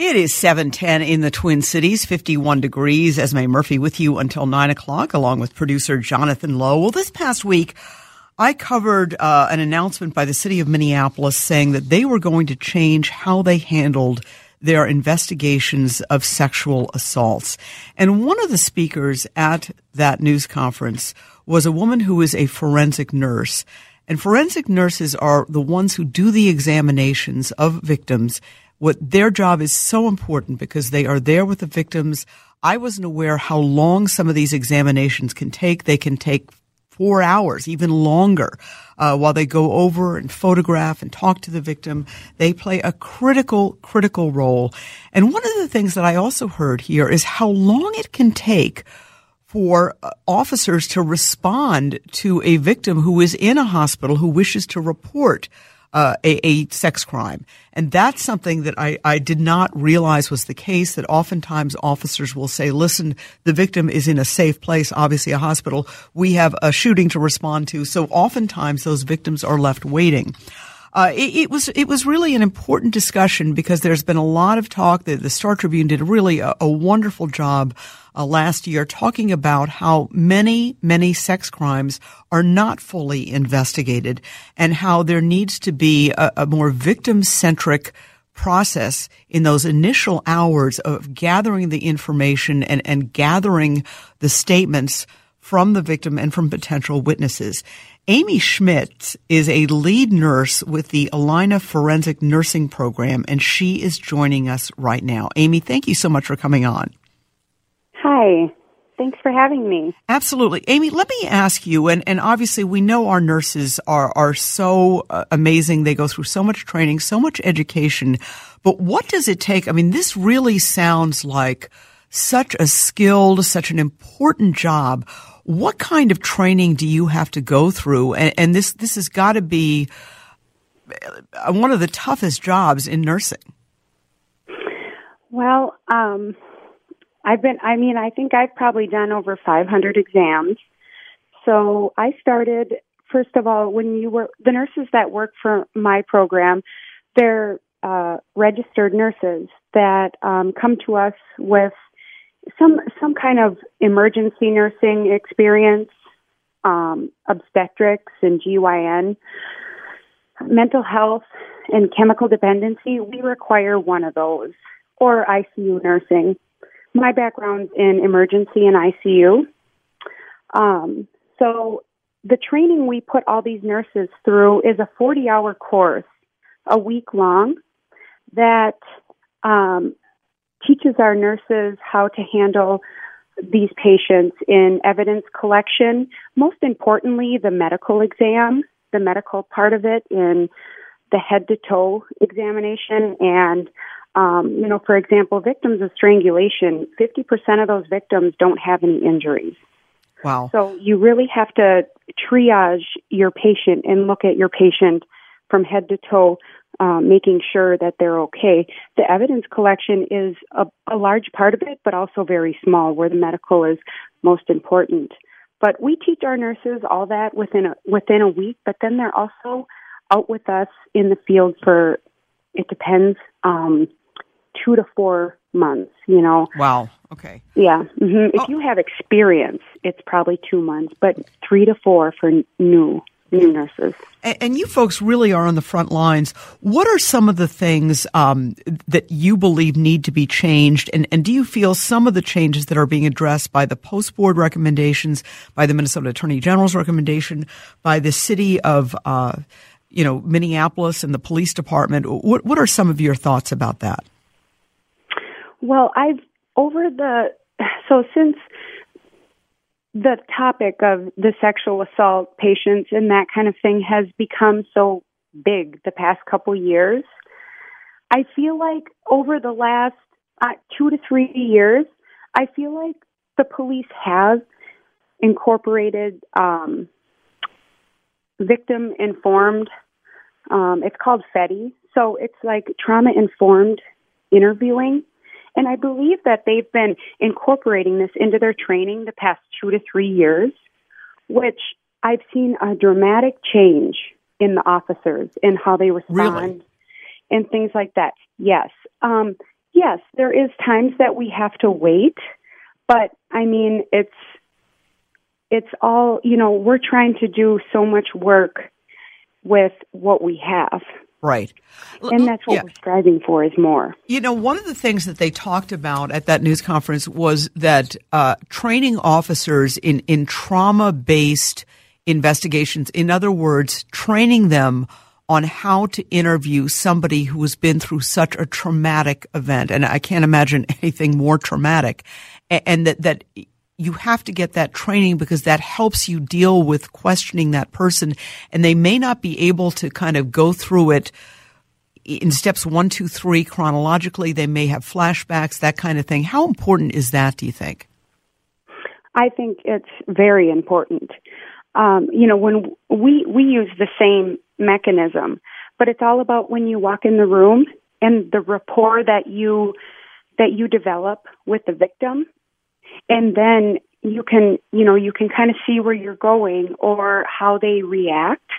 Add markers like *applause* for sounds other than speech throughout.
It is 710 in the Twin Cities, 51 degrees. Esme Murphy with you until 9 o'clock, along with producer Jonathan Lowe. Well, this past week, I covered uh, an announcement by the city of Minneapolis saying that they were going to change how they handled their investigations of sexual assaults. And one of the speakers at that news conference was a woman who is a forensic nurse. And forensic nurses are the ones who do the examinations of victims. What their job is so important because they are there with the victims. I wasn't aware how long some of these examinations can take. They can take four hours, even longer, uh, while they go over and photograph and talk to the victim. They play a critical, critical role. And one of the things that I also heard here is how long it can take for uh, officers to respond to a victim who is in a hospital who wishes to report uh, a, a, sex crime. And that's something that I, I did not realize was the case that oftentimes officers will say, listen, the victim is in a safe place, obviously a hospital. We have a shooting to respond to. So oftentimes those victims are left waiting. Uh, it, it, was it was really an important discussion because there's been a lot of talk. that the Star Tribune did really a, a wonderful job uh, last year talking about how many many sex crimes are not fully investigated and how there needs to be a, a more victim centric process in those initial hours of gathering the information and, and gathering the statements from the victim and from potential witnesses. Amy Schmidt is a lead nurse with the Allina Forensic Nursing Program, and she is joining us right now. Amy, thank you so much for coming on. Hi. Thanks for having me. Absolutely. Amy, let me ask you, and, and obviously we know our nurses are, are so uh, amazing. They go through so much training, so much education, but what does it take? I mean, this really sounds like such a skilled, such an important job what kind of training do you have to go through? And, and this this has got to be uh, one of the toughest jobs in nursing. Well, um, I've been. I mean, I think I've probably done over 500 exams. So I started first of all when you were the nurses that work for my program. They're uh, registered nurses that um, come to us with some some kind of emergency nursing experience, um, obstetrics and GYN, mental health, and chemical dependency. We require one of those or ICU nursing. My background's in emergency and ICU. Um, so the training we put all these nurses through is a 40 hour course, a week long, that um, teaches our nurses how to handle these patients in evidence collection, most importantly, the medical exam, the medical part of it in the head to toe examination. And, um, you know, for example, victims of strangulation, 50% of those victims don't have any injuries. Wow. So you really have to triage your patient and look at your patient from head to toe um, making sure that they're okay. The evidence collection is a, a large part of it, but also very small, where the medical is most important. But we teach our nurses all that within a, within a week, but then they're also out with us in the field for it depends um, two to four months. You know. Wow. Okay. Yeah. Mm-hmm. If oh. you have experience, it's probably two months, but three to four for new new nurses. And you folks really are on the front lines. What are some of the things um, that you believe need to be changed? And, and do you feel some of the changes that are being addressed by the post board recommendations, by the Minnesota Attorney General's recommendation, by the city of, uh, you know, Minneapolis and the police department? What, what are some of your thoughts about that? Well, I've over the so since the topic of the sexual assault patients and that kind of thing has become so big the past couple years. I feel like over the last Uh, two to three years. I feel like the police have incorporated um, victim informed. Um, it's called FETI. So it's like trauma informed interviewing. And I believe that they've been incorporating this into their training the past two to three years, which I've seen a dramatic change in the officers and how they respond Really? and things like that. Yes. Um, yes, there is times that we have to wait, but I mean, it's, it's all, you know, we're trying to do so much work with what we have. Right. And that's what Yeah. we're striving for is more. You know, one of the things that they talked about at that news conference was that uh, training officers in, in trauma based investigations, in other words, training them on how to interview somebody who has been through such a traumatic event. And I can't imagine *laughs* anything more traumatic. And that, that you have to get that training because that helps you deal with questioning that person. And they may not be able to kind of go through it in steps one, two, three chronologically. They may have flashbacks, that kind of thing. How important is that, do you think? I think it's very important. Um, you know, when we we use the same mechanism, but it's all about when you walk in the room and the rapport that you that you develop with the victim, and then you can you know you can kind of see where you're going or how they react,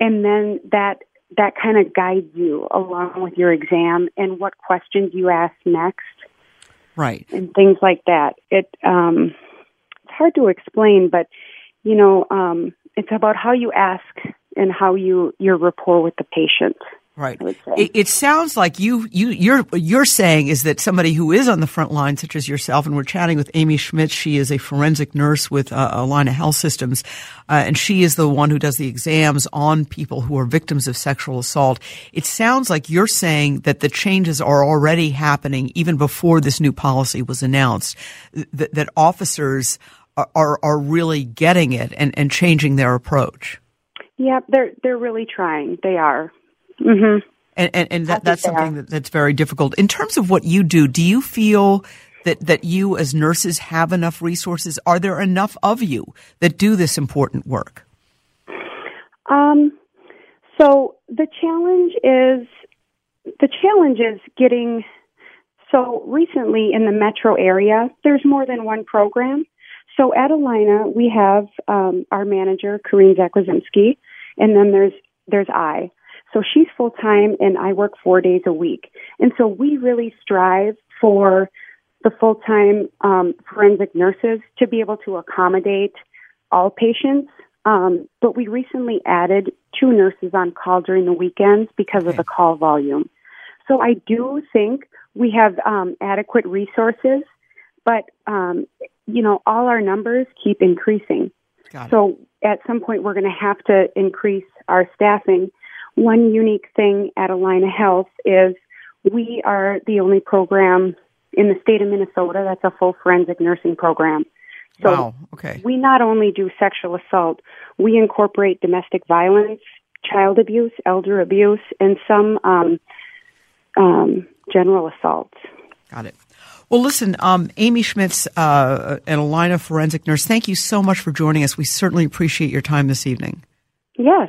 and then that that kind of guides you along with your exam and what questions you ask next Right. and things like that. It um, it's hard to explain, but you know, um, it's about how you ask and how you your rapport with the patient. Right. I would say. It, it sounds like you, you, you're, you're saying is that somebody who is on the front line, such as yourself, and we're chatting with Amy Schmidt. She is a forensic nurse with uh, Allina Health Systems, uh, and she is the one who does the exams on people who are victims of sexual assault. It sounds like you're saying that the changes are already happening even before this new policy was announced. That, that officers are, are, are really getting it and, and changing their approach. yeah, they're they're really trying. They are. Hmm And, and, and that, that's something that, that's very difficult. In terms of what you do, do you feel that, that you as nurses have enough resources? Are there enough of you that do this important work? Um, so the challenge is the challenge is getting. So recently in the metro area, there's more than one program. So at Allina, we have um, our manager, Karine Zakwazinski, and then there's there's I. So she's full time, and I work four days a week. And so we really strive for the full time um, forensic nurses to be able to accommodate all patients. Um, but we recently added two nurses on call during the weekends because of the call volume. So I do think we have um, adequate resources, but um, you know all our numbers keep increasing. So at some point, we're going to have to increase our staffing. One unique thing at Allina Health is we are the only program in the state of Minnesota that's a full forensic nursing program. So wow. Okay. we not only do sexual assault, we incorporate domestic violence, child abuse, elder abuse, and some um, um, general assaults. Got it. Well, listen, um, Amy Schmitz, uh, an Allina forensic nurse, thank you so much for joining us. We certainly appreciate your time this evening. Yes.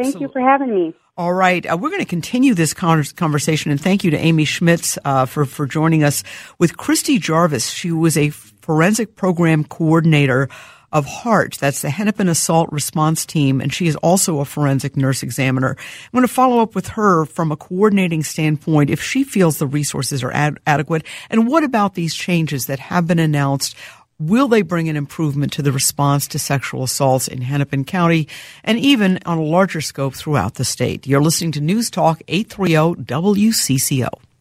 Thank you for having me. All right, uh, we're going to continue this con- conversation, and thank you to Amy Schmitz uh, for for joining us with Christy Jarvis. She was a forensic program coordinator of HART. That's the Hennepin Assault Response Team, and she is also a forensic nurse examiner. I'm going to follow up with her from a coordinating standpoint if she feels the resources are ad- adequate, and what about these changes that have been announced? Will they bring an improvement to the response to sexual assaults in Hennepin County and even on a larger scope throughout the state? You're listening to News Talk 830 WCCO.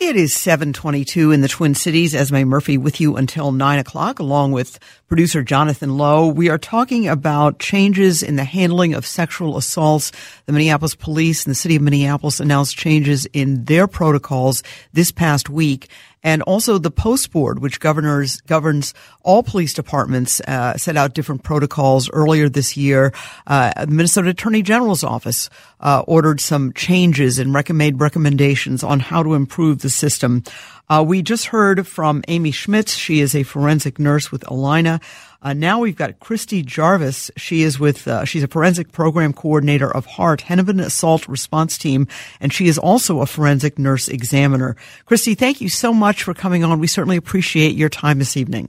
It is 722 in the Twin Cities. Esme Murphy with you until 9 o'clock, along with producer Jonathan Lowe. We are talking about changes in the handling of sexual assaults. The Minneapolis police and the city of Minneapolis announced changes in their protocols this past week. And also the post board, which governors governs all police departments, uh, set out different protocols earlier this year. Uh, the Minnesota Attorney General's office uh, ordered some changes and recommended recommendations on how to improve the system. Uh, we just heard from Amy Schmitz. She is a forensic nurse with Allina. Uh, now we've got Christy Jarvis. She is with, uh, she's a forensic program coordinator of HART, Hennepin Assault Response Team, and she is also a forensic nurse examiner. Christy, thank you so much for coming on. We certainly appreciate your time this evening.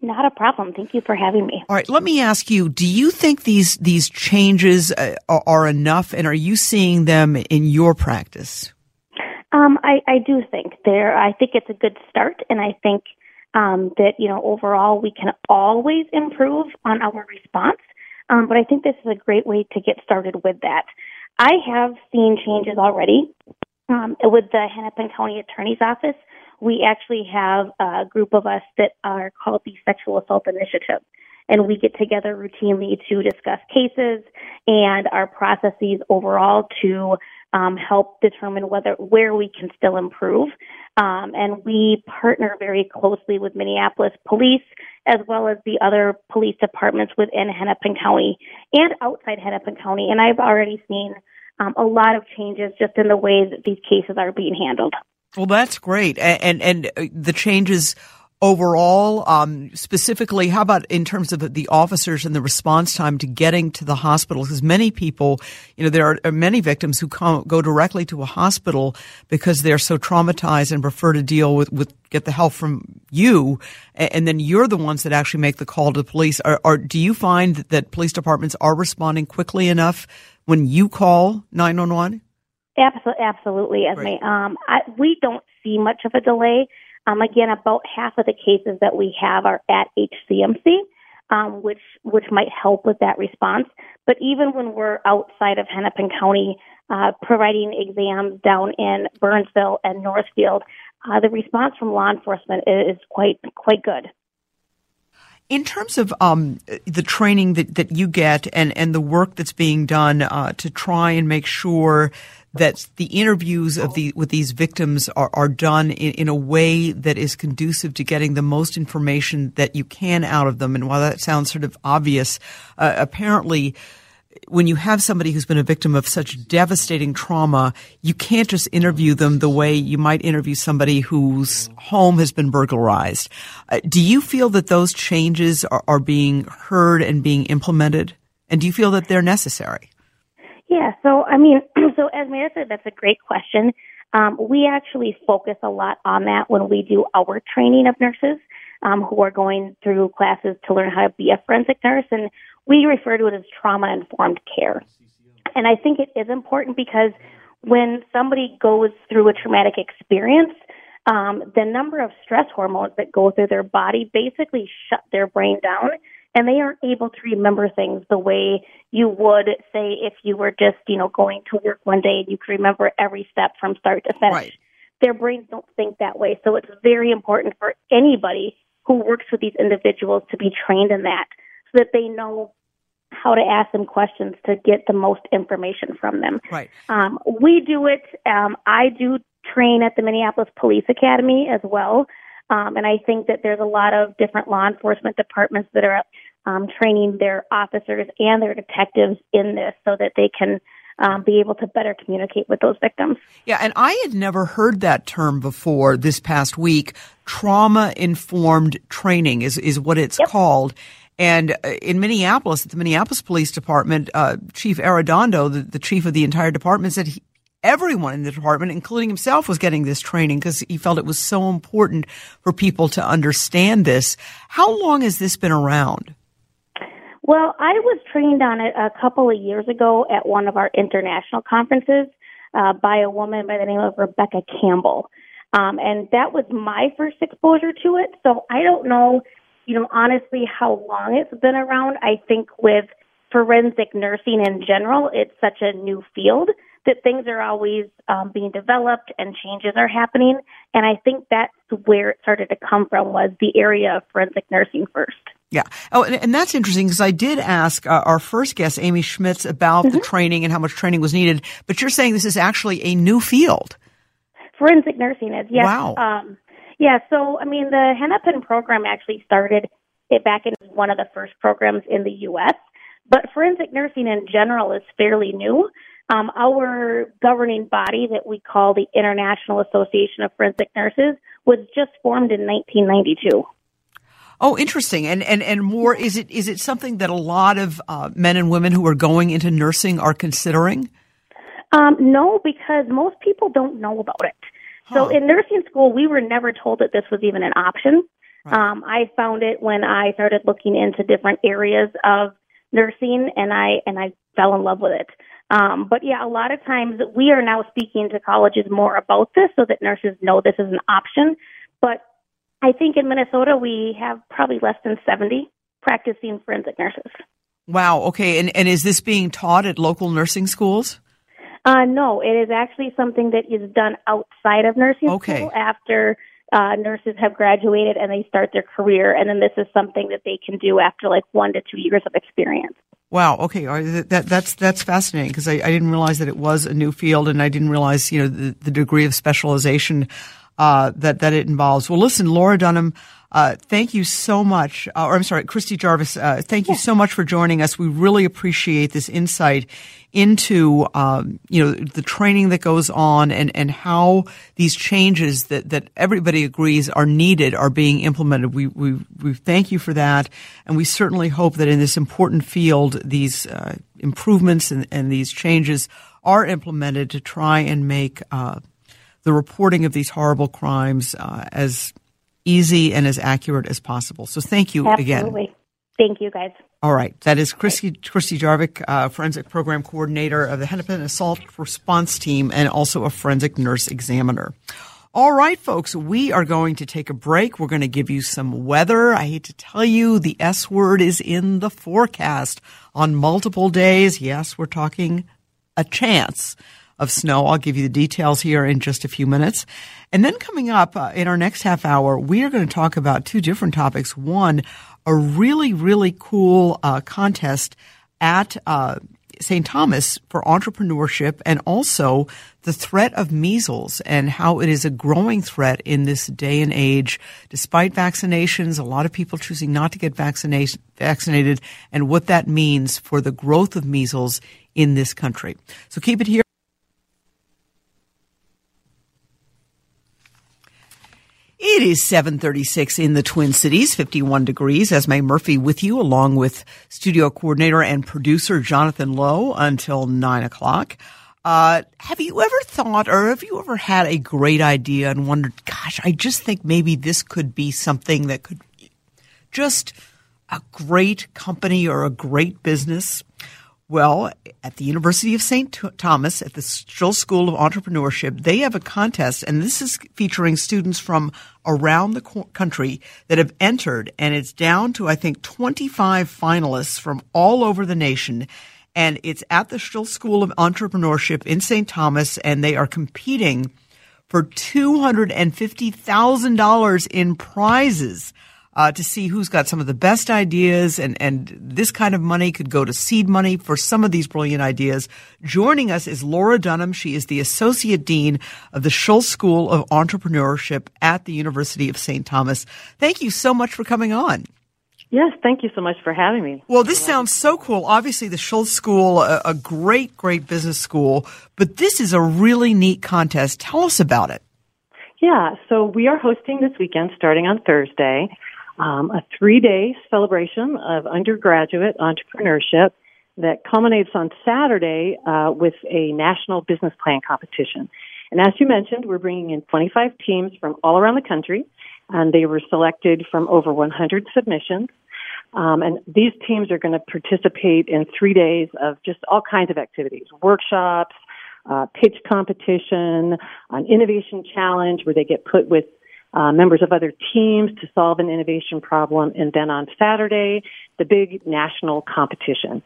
Not a problem. Thank you for having me. All right, let me ask you: Do you think these these changes uh, are, enough, and are you seeing them in your practice? Um, I, I do think there. I think it's a good start, and I think um, that you know overall we can always improve on our response. Um, but I think this is a great way to get started with that. I have seen changes already um, with the Hennepin County Attorney's Office. We actually have a group of us that are called the Sexual Assault Initiative and we get together routinely to discuss cases and our processes overall to um, help determine whether where we can still improve. Um, and we partner very closely with Minneapolis Police as well as the other police departments within Hennepin County and outside Hennepin County. And I've already seen um, a lot of changes just in the way that these cases are being handled. Well, that's great, and and, and the changes overall? Um, specifically, how about in terms of the officers and the response time to getting to the hospital? Because many people, you know, there are many victims who come, go directly to a hospital because they're so traumatized and prefer to deal with, with get the help from you, and then you're the ones that actually make the call to the police. Are, are do you find that police departments are responding quickly enough when you call nine one one? Absolutely, absolutely. As right. um, I, we don't see much of a delay um, again, about half of the cases that we have are at HCMC, um, which which might help with that response. But even when we're outside of Hennepin County, uh, providing exams down in Burnsville and Northfield, uh, the response from law enforcement is quite quite good. In terms of um, the training that, that you get and, and the work that's being done uh, to try and make sure that the interviews of the with these victims are, are done in, in, a way that is conducive to getting the most information that you can out of them. And while that sounds sort of obvious, uh, apparently when you have somebody who's been a victim of such devastating trauma, you can't just interview them the way you might interview somebody whose home has been burglarized. Uh, do you feel that those changes are, are, being heard and being implemented? And do you feel that they're necessary? Yeah, so I mean, *clears throat* so as Mary said, that's a great question. Um, we actually focus a lot on that when we do our training of nurses um, who are going through classes to learn how to be a forensic nurse. And we refer to it as trauma informed care. And I think it is important because when somebody goes through a traumatic experience, um, the number of stress hormones that go through their body basically shut their brain down and they aren't able to remember things the way you would say if you were just, you know, going to work one day and you could remember every step from start to finish. Right. Their brains don't think that way. So it's very important for anybody who works with these individuals to be trained in that so that they know how to ask them questions to get the most information from them. Right. Um, we do it. Um, I do train at the Minneapolis Police Academy as well. Um, and I think that there's a lot of different law enforcement departments that are um, training their officers and their detectives in this so that they can um, be able to better communicate with those victims. Yeah, and I had never heard that term before this past week. Trauma informed training is, is what it's yep. called. And uh, in Minneapolis, at the Minneapolis Police Department, uh, Chief Arradondo, the, the, chief of the entire department, said he, everyone in the department, including himself, was getting this training because he felt it was so important for people to understand this. How long has this been around? Well, I was trained on it a couple of years ago at one of our international conferences uh, by a woman by the name of Rebecca Campbell. Um, and that was my first exposure to it. So I don't know you know, honestly, how long it's been around. I think with forensic nursing in general, it's such a new field that things are always um, being developed and changes are happening. And I think that's where it started to come from was the area of forensic nursing first. Yeah. Oh, and, and that's interesting because I did ask uh, our first guest, Amy Schmitz, about mm-hmm. the training and how much training was needed. But you're saying this is actually a new field. Forensic nursing is, yes. Wow. Um, Yeah, so I mean, the Hennepin program actually started it back in one of the first programs in the U.S., but forensic nursing in general is fairly new. Um, our governing body that we call the International Association of Forensic Nurses was just formed in 1992. Oh, interesting. And and and more is it is it something that a lot of uh, men and women who are going into nursing are considering? Um, no, because most people don't know about it. So in nursing school, we were never told that this was even an option. Right. Um, I found it when I started looking into different areas of nursing, and I and I fell in love with it. Um, but yeah, a lot of times we are now speaking to colleges more about this so that nurses know this is an option. But I think in Minnesota we have probably less than 70 practicing forensic nurses. Wow. Okay. And and is this being taught at local nursing schools? Uh, no, it is actually something that is done outside of nursing Okay. school after uh, nurses have graduated and they start their career, and then this is something that they can do after like one to two years of experience. Wow. Okay. That, that's that's fascinating because I, I didn't realize that it was a new field, and I didn't realize you know the, the degree of specialization uh, that that it involves. Well, listen, Laura Dunham. Uh, thank you so much. Uh, or I'm sorry, Christy Jarvis. Uh, thank you so much for joining us. We really appreciate this insight into um, you know the training that goes on and and how these changes that that everybody agrees are needed are being implemented. We we we thank you for that, and we certainly hope that in this important field these uh, improvements and, and these changes are implemented to try and make uh, the reporting of these horrible crimes uh, as easy and as accurate as possible. So thank you again. Absolutely. Thank you, guys. All right. That is Christy, Christy Jarvik, uh, forensic program coordinator of the Hennepin Assault Response Team and also a forensic nurse examiner. All right, folks, we are going to take a break. We're going to give you some weather. I hate to tell you, the S word is in the forecast on multiple days. Yes, we're talking a chance of snow. I'll give you the details here in just a few minutes. And then coming up uh, in our next half hour, we are going to talk about two different topics. One, a really, really cool uh, contest at uh, St. Thomas for entrepreneurship and also the threat of measles and how it is a growing threat in this day and age. Despite vaccinations, a lot of people choosing not to get vaccinated and what that means for the growth of measles in this country. So keep it here. It is 736 in the Twin Cities, 51 degrees. Esme Murphy with you, along with studio coordinator and producer Jonathan Lowe until 9 o'clock. Uh, have you ever thought or have you ever had a great idea and wondered, gosh, I just think maybe this could be something that could just a great company or a great business? Well, at the University of St. Thomas, at the Still School of Entrepreneurship, they have a contest, and this is featuring students from around the country that have entered, and it's down to, I think, 25 finalists from all over the nation. And it's at the Still School of Entrepreneurship in St. Thomas, and they are competing for $250,000 in prizes uh, to see who's got some of the best ideas. And, and this kind of money could go to seed money for some of these brilliant ideas. Joining us is Laura Dunham. She is the Associate Dean of the Schulze School of Entrepreneurship at the University of St. Thomas. Thank you so much for coming on. Yes, thank you so much for having me. Well, this sounds so cool. Obviously, the Schulze School, a, a great, great business school, but this is a really neat contest. Tell us about it. Yeah, so we are hosting this weekend starting on Thursday um, a three day celebration of undergraduate entrepreneurship that culminates on Saturday uh, with a national business plan competition. And as you mentioned, we're bringing in 25 teams from all around the country, and they were selected from over 100 submissions. Um, and these teams are going to participate in three days of just all kinds of activities, workshops, uh, pitch competition, an innovation challenge where they get put with uh, members of other teams to solve an innovation problem, and then on Saturday, the big national competition.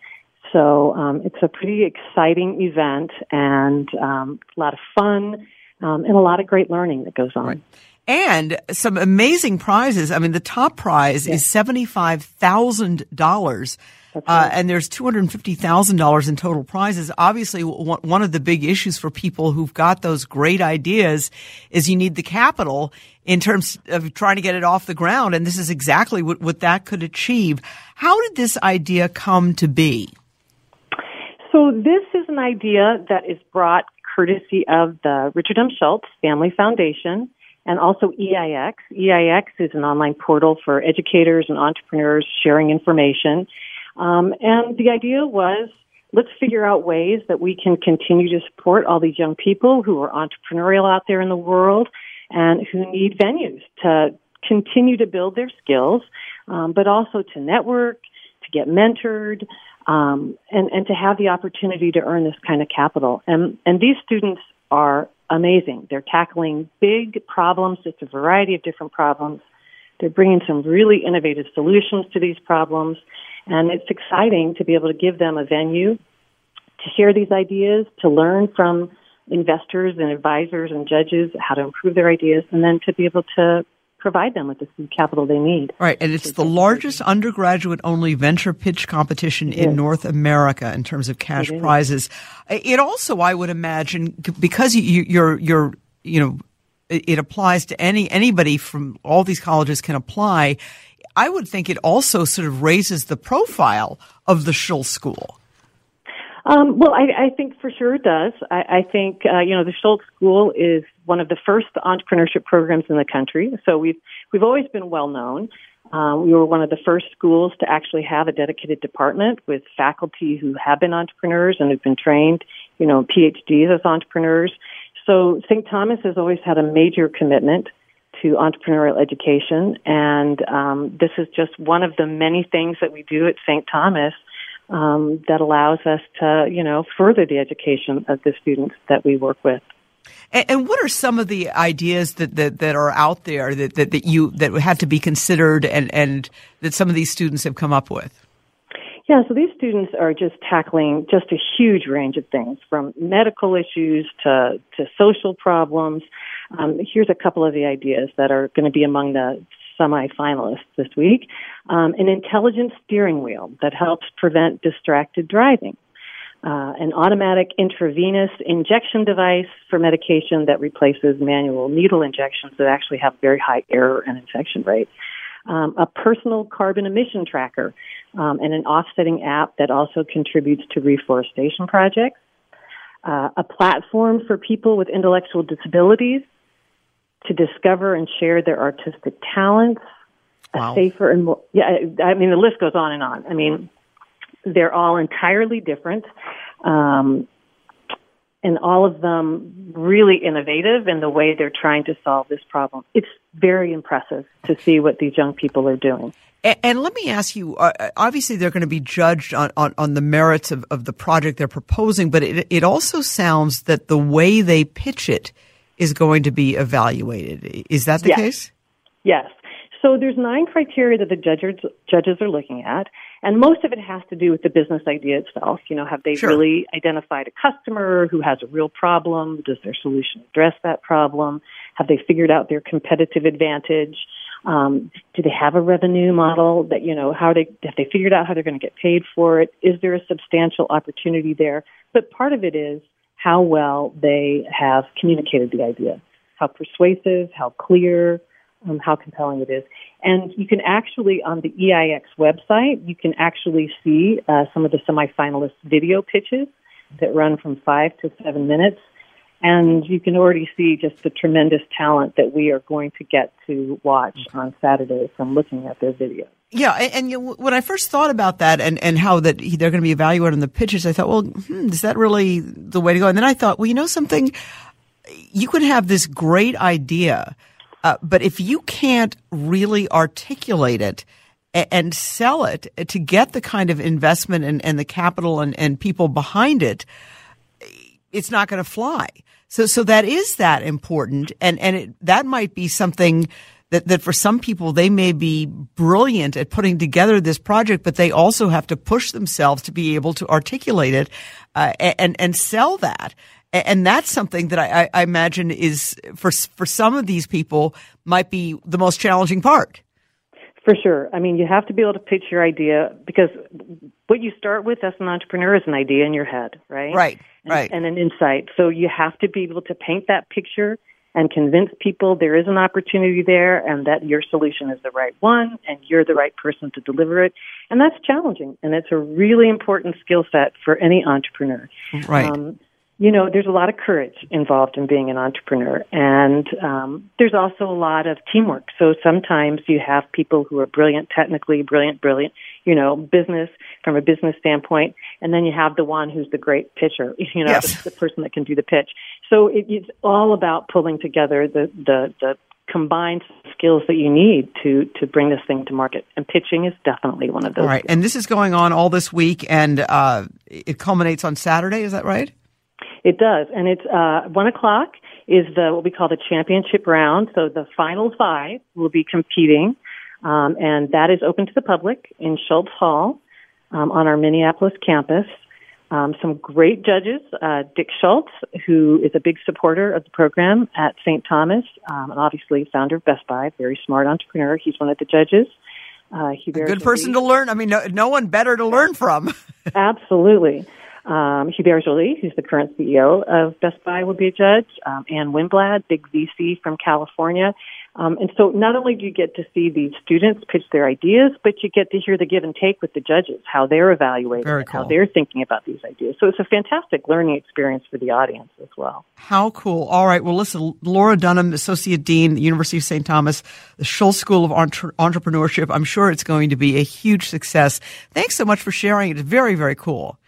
So um, it's a pretty exciting event and um, a lot of fun um, and a lot of great learning that goes on. Right. And some amazing prizes. I mean, the top prize is $75,000. Uh, and there's $250,000 in total prizes. Obviously, w- one of the big issues for people who've got those great ideas is you need the capital in terms of trying to get it off the ground. And this is exactly what, what that could achieve. How did this idea come to be? So this is an idea that is brought courtesy of the Richard M. Schulze Family Foundation and also EIX. EIX is an online portal for educators and entrepreneurs sharing information. Um, and the idea was let's figure out ways that we can continue to support all these young people who are entrepreneurial out there in the world and who need venues to continue to build their skills, um, but also to network, to get mentored, um, and, and to have the opportunity to earn this kind of capital. And, and these students are amazing. They're tackling big problems. It's a variety of different problems. They're bringing some really innovative solutions to these problems. And it's exciting to be able to give them a venue to share these ideas, to learn from investors and advisors and judges how to improve their ideas, and then to be able to provide them with the seed capital they need. Right, and it's the largest undergraduate only venture pitch competition in North America in terms of cash it prizes. It also, I would imagine, because you, you're you're you know, it applies to any anybody from all these colleges can apply. I would think it also sort of raises the profile of the Schulze School. Um, well, I, I think for sure it does. I, I think uh, you know the Schulze School is one of the first entrepreneurship programs in the country. So we've we've always been well known. Um, we were one of the first schools to actually have a dedicated department with faculty who have been entrepreneurs and have been trained, you know, PhDs as entrepreneurs. So St. Thomas has always had a major commitment to entrepreneurial education, and um, this is just one of the many things that we do at St. Thomas um, that allows us to, you know, further the education of the students that we work with. And, and what are some of the ideas that, that, that are out there that, that, that you that have to be considered and, and that some of these students have come up with? Yeah, so these students are just tackling just a huge range of things, from medical issues to to social problems. Um, here's a couple of the ideas that are going to be among the semi-finalists this week. Um, an intelligent steering wheel that helps prevent distracted driving. Uh, an automatic intravenous injection device for medication that replaces manual needle injections that actually have very high error and infection rate. Um, a personal carbon emission tracker um, and an offsetting app that also contributes to reforestation projects. Uh, a platform for people with intellectual disabilities to discover and share their artistic talents, wow. a safer and more, yeah, I mean, the list goes on and on. I mean, they're all entirely different. Um, and all of them really innovative in the way they're trying to solve this problem. It's very impressive to see what these young people are doing. And, and let me ask you, uh, obviously they're going to be judged on, on, on the merits of, of the project they're proposing, but it, it also sounds that the way they pitch it is going to be evaluated. Is that the yes. case? Yes. So there's nine criteria that the judges judges are looking at, and most of it has to do with the business idea itself. You know, have they sure. really identified a customer who has a real problem? Does their solution address that problem? Have they figured out their competitive advantage? Um, do they have a revenue model that you know how they have they figured out how they're going to get paid for it? Is there a substantial opportunity there? But part of it is how well they have communicated the idea, how persuasive, how clear, um, how compelling it is. And you can actually, on the EIX website, you can actually see uh, some of the semifinalist video pitches that run from five to seven minutes. And you can already see just the tremendous talent that we are going to get to watch on Saturday from looking at their videos. Yeah, and, and when I first thought about that and, and how that they're going to be evaluated on the pitches, I thought, well, hmm, is that really the way to go? And then I thought, well, you know something, you can have this great idea, uh, but if you can't really articulate it and, and, sell it to get the kind of investment and, and the capital and, and people behind it, it's not going to fly. So, so that is that important, and and it, that might be something that, that for some people, they may be brilliant at putting together this project, but they also have to push themselves to be able to articulate it uh, and, and sell that. And that's something that I, I imagine is for for some of these people might be the most challenging part. For sure. I mean, you have to be able to pitch your idea because what you start with as an entrepreneur is an idea in your head, right? Right, and, right. And an insight. So you have to be able to paint that picture and convince people there is an opportunity there and that your solution is the right one and you're the right person to deliver it. And that's challenging. And it's a really important skill set for any entrepreneur. Right. Um, you know, there's a lot of courage involved in being an entrepreneur, and um, there's also a lot of teamwork. So sometimes you have people who are brilliant technically, brilliant, brilliant, you know, business from a business standpoint, and then you have the one who's the great pitcher, *laughs* you know, yes. the, the person that can do the pitch. So it, it's all about pulling together the the the combined skills that you need to to bring this thing to market. And pitching is definitely one of those. All right, and this is going on all this week, and uh, it culminates on Saturday. Is that right? It does, and it's uh, one o'clock is the what we call the championship round. So the final five will be competing, um, and that is open to the public in Schulze Hall um, on our Minneapolis campus. Um, some great judges, uh, Dick Schulze, who is a big supporter of the program at St. Thomas, um, and obviously founder of Best Buy, very smart entrepreneur. He's one of the judges. Uh, a good person to learn. I mean, no, no one better to learn from. *laughs* Absolutely. Um, Hubert Joly, who's the current CEO of Best Buy, will be a judge. Um, Ann Winblad, big VC from California. Um, and so not only do you get to see these students pitch their ideas, but you get to hear the give and take with the judges, how they're evaluating, cool. how they're thinking about these ideas. So it's a fantastic learning experience for the audience as well. How cool. All right. Well, listen, Laura Dunham, Associate Dean, University of St. Thomas, the Schulze School of Entre- Entrepreneurship. I'm sure it's going to be a huge success. Thanks so much for sharing. It's very, very cool.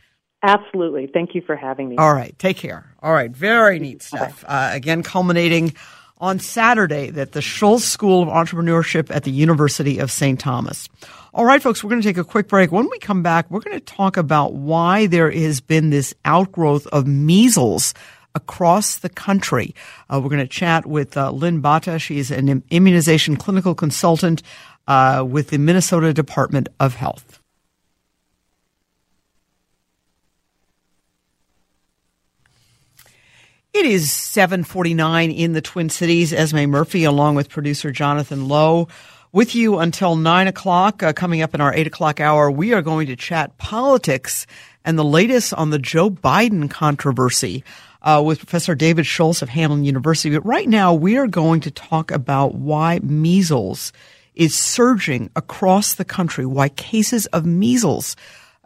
Absolutely. Thank you for having me. All right. Take care. All right. Very neat stuff. Uh, again, culminating on Saturday at the Schulze School of Entrepreneurship at the University of St. Thomas. All right, folks, we're going to take a quick break. When we come back, we're going to talk about why there has been this outgrowth of measles across the country. Uh, we're going to chat with uh, Lynn Bahta. She's an immunization clinical consultant uh, with the Minnesota Department of Health. It is 749 in the Twin Cities. Esme Murphy, along with producer Jonathan Lowe, with you until 9 o'clock. Uh, coming up in our 8 o'clock hour, we are going to chat politics and the latest on the Joe Biden controversy uh, with Professor David Schultz of Hamline University. But right now, we are going to talk about why measles is surging across the country, why cases of measles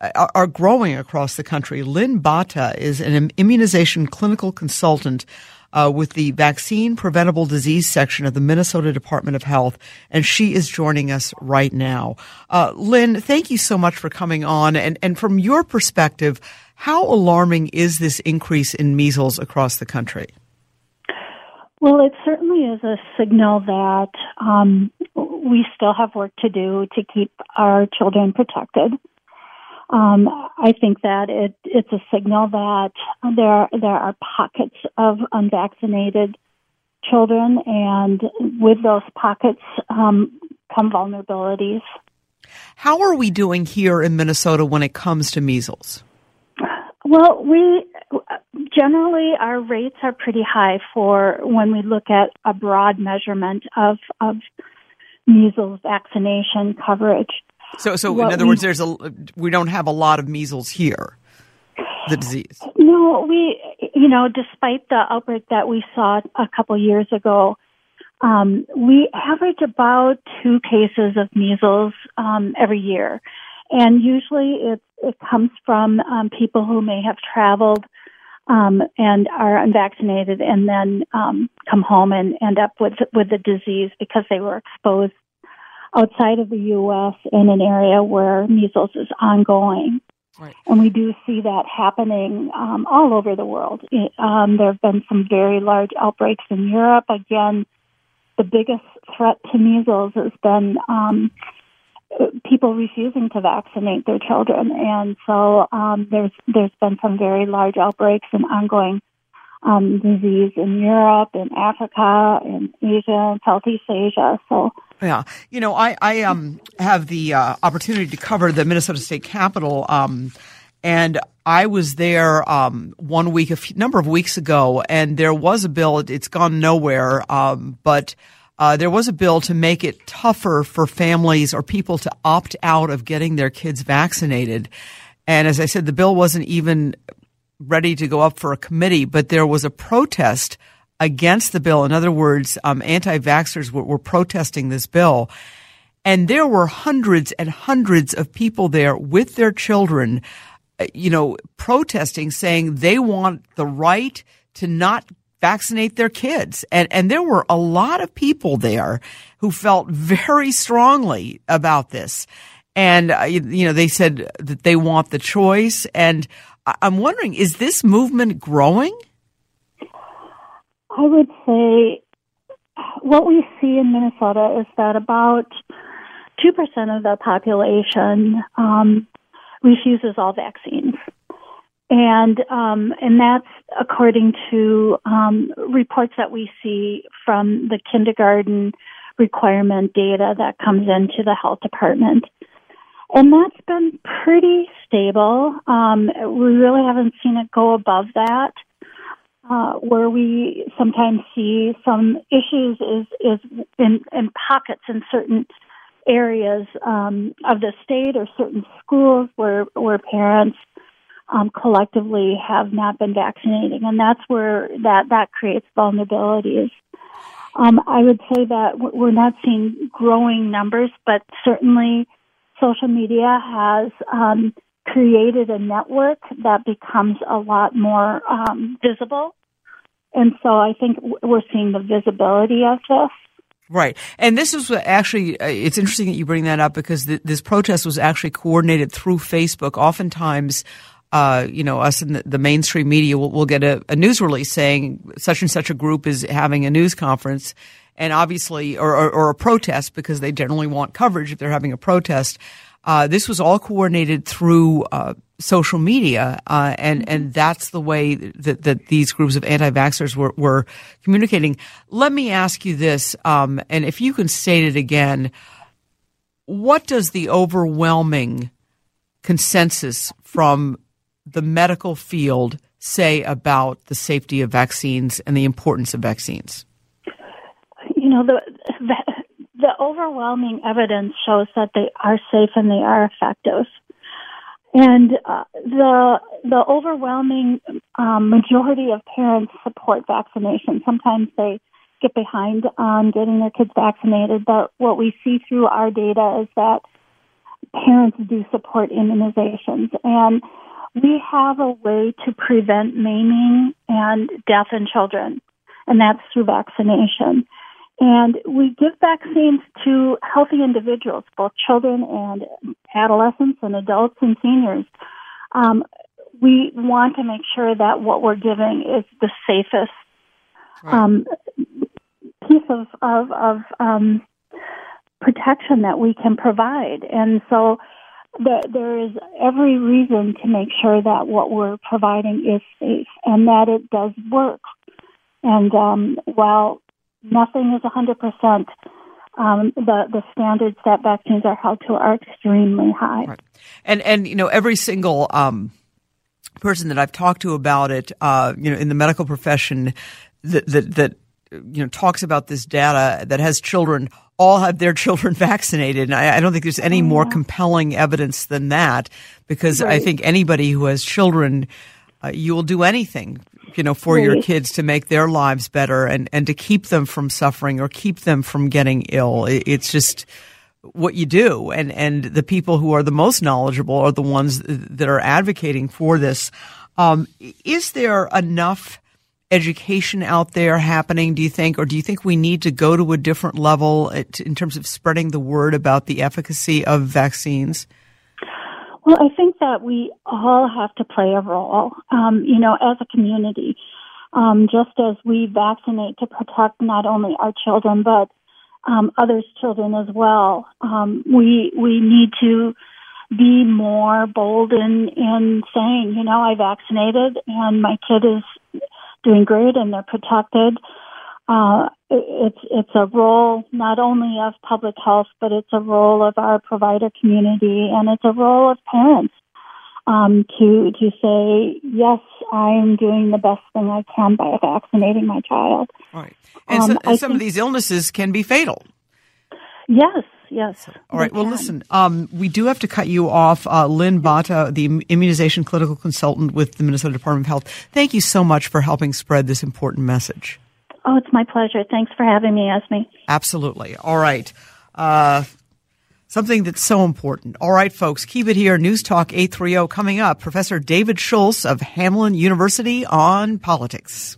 are growing across the country. Lynn Bahta is an immunization clinical consultant uh, with the Vaccine Preventable Disease section of the Minnesota Department of Health, and she is joining us right now. Uh, Lynn, thank you so much for coming on. And, and from your perspective, how alarming is this increase in measles across the country? Well, it certainly is a signal that um, we still have work to do to keep our children protected. Um, I think that it, it's a signal that there there are pockets of unvaccinated children, and with those pockets um, come vulnerabilities. How are we doing here in Minnesota when it comes to measles? Well, we generally our rates are pretty high for when we look at a broad measurement of of measles vaccination coverage. So, so in other words, there's a we don't have a lot of measles here, the disease. No, we, you know, despite the outbreak that we saw a couple years ago, um, we average about two cases of measles um, every year, and usually it it comes from um, people who may have traveled um, and are unvaccinated, and then um, come home and end up with with the disease because they were exposed outside of the U.S. in an area where measles is ongoing. Right. And we do see that happening um, all over the world. It, um, there have been some very large outbreaks in Europe. Again, the biggest threat to measles has been um, people refusing to vaccinate their children, and so um, there's there's been some very large outbreaks and ongoing um, disease in Europe, in Africa, in Asia, and Southeast Asia. So yeah, you know, I I um have the uh, opportunity to cover the Minnesota State Capitol, um, and I was there um one week a few, number of weeks ago, and there was a bill. It's gone nowhere, um, but. Uh, there was a bill to make it tougher for families or people to opt out of getting their kids vaccinated. And as I said, the bill wasn't even ready to go up for a committee, but there was a protest against the bill. In other words, um, anti-vaxxers were, were protesting this bill. And there were hundreds and hundreds of people there with their children, uh, you know, protesting, saying they want the right to not vaccinate their kids. And, and there were a lot of people there who felt very strongly about this. And, uh, you know, they said that they want the choice. And I'm wondering, is this movement growing? I would say what we see in Minnesota is that about 2% of the population um, refuses all vaccines. And um, and that's according to um, reports that we see from the kindergarten requirement data that comes into the health department. And that's been pretty stable. Um, we really haven't seen it go above that. Uh, where we sometimes see some issues is is in, in pockets in certain areas um, of the state or certain schools where where parents um, collectively have not been vaccinating, and that's where that that creates vulnerabilities. Um, I would say that we're not seeing growing numbers, but certainly social media has um, created a network that becomes a lot more um, visible. And so I think we're seeing the visibility of this. Right. And this is actually, uh, it's interesting that you bring that up because th- this protest was actually coordinated through Facebook. Oftentimes, uh, you know, us in the, the mainstream media will, will get a, a, news release saying such and such a group is having a news conference and obviously, or, or, or a protest because they generally want coverage if they're having a protest. Uh, this was all coordinated through uh, social media, uh, and and that's the way that, that these groups of anti-vaxxers were, were communicating. Let me ask you this, um, and if you can state it again, what does the overwhelming consensus from the medical field say about the safety of vaccines and the importance of vaccines? You know, the, the the overwhelming evidence shows that they are safe and they are effective. And uh, the the overwhelming um, majority of parents support vaccination. Sometimes they get behind on getting their kids vaccinated, but what we see through our data is that parents do support immunizations. And we have a way to prevent maiming and death in children, and that's through vaccination. And we give vaccines to healthy individuals, both children and adolescents and adults and seniors. Um, we want to make sure that what we're giving is the safest right. um, piece of, of, of um, protection that we can provide. And so there, there is every reason to make sure that what we're providing is safe and that it does work. And um, while nothing is 100%. Um, the the standards that vaccines are held to are extremely high. Right. And and you know every single um, person that I've talked to about it, uh, you know, in the medical profession, that that that you know talks about this data that has children all have their *laughs* children vaccinated. And I, I don't think there's any more compelling evidence than that because right. I think anybody who has children, uh, you will do anything you know, for right. your kids to make their lives better and, and to keep them from suffering or keep them from getting ill. It's just what you do. And, and the people who are the most knowledgeable are the ones that are advocating for this. Um, is there enough education out there happening, do you think, or do you think we need to go to a different level in terms of spreading the word about the efficacy of vaccines? Well, I think that we all have to play a role, um, you know, as a community. Um, just as we vaccinate to protect not only our children but um, others' children as well, um, we we need to be more bold in in saying, you know, I vaccinated and my kid is doing great and they're protected uh, it's it's a role not only of public health, but it's a role of our provider community, and it's a role of parents um, to to say yes, I am doing the best thing I can by vaccinating my child. Right, and, um, so, and some of these illnesses can be fatal. Yes, yes. All right. Well, listen, um, we do have to cut you off. Uh, Lynn Bahta, the immunization clinical consultant with the Minnesota Department of Health, thank you so much for helping spread this important message. Oh, it's my pleasure. Thanks for having me, Esme. Absolutely. All right. Uh, something that's so important. All right, folks, keep it here. News Talk 830 coming up. Professor David Schultz of Hamline University on politics.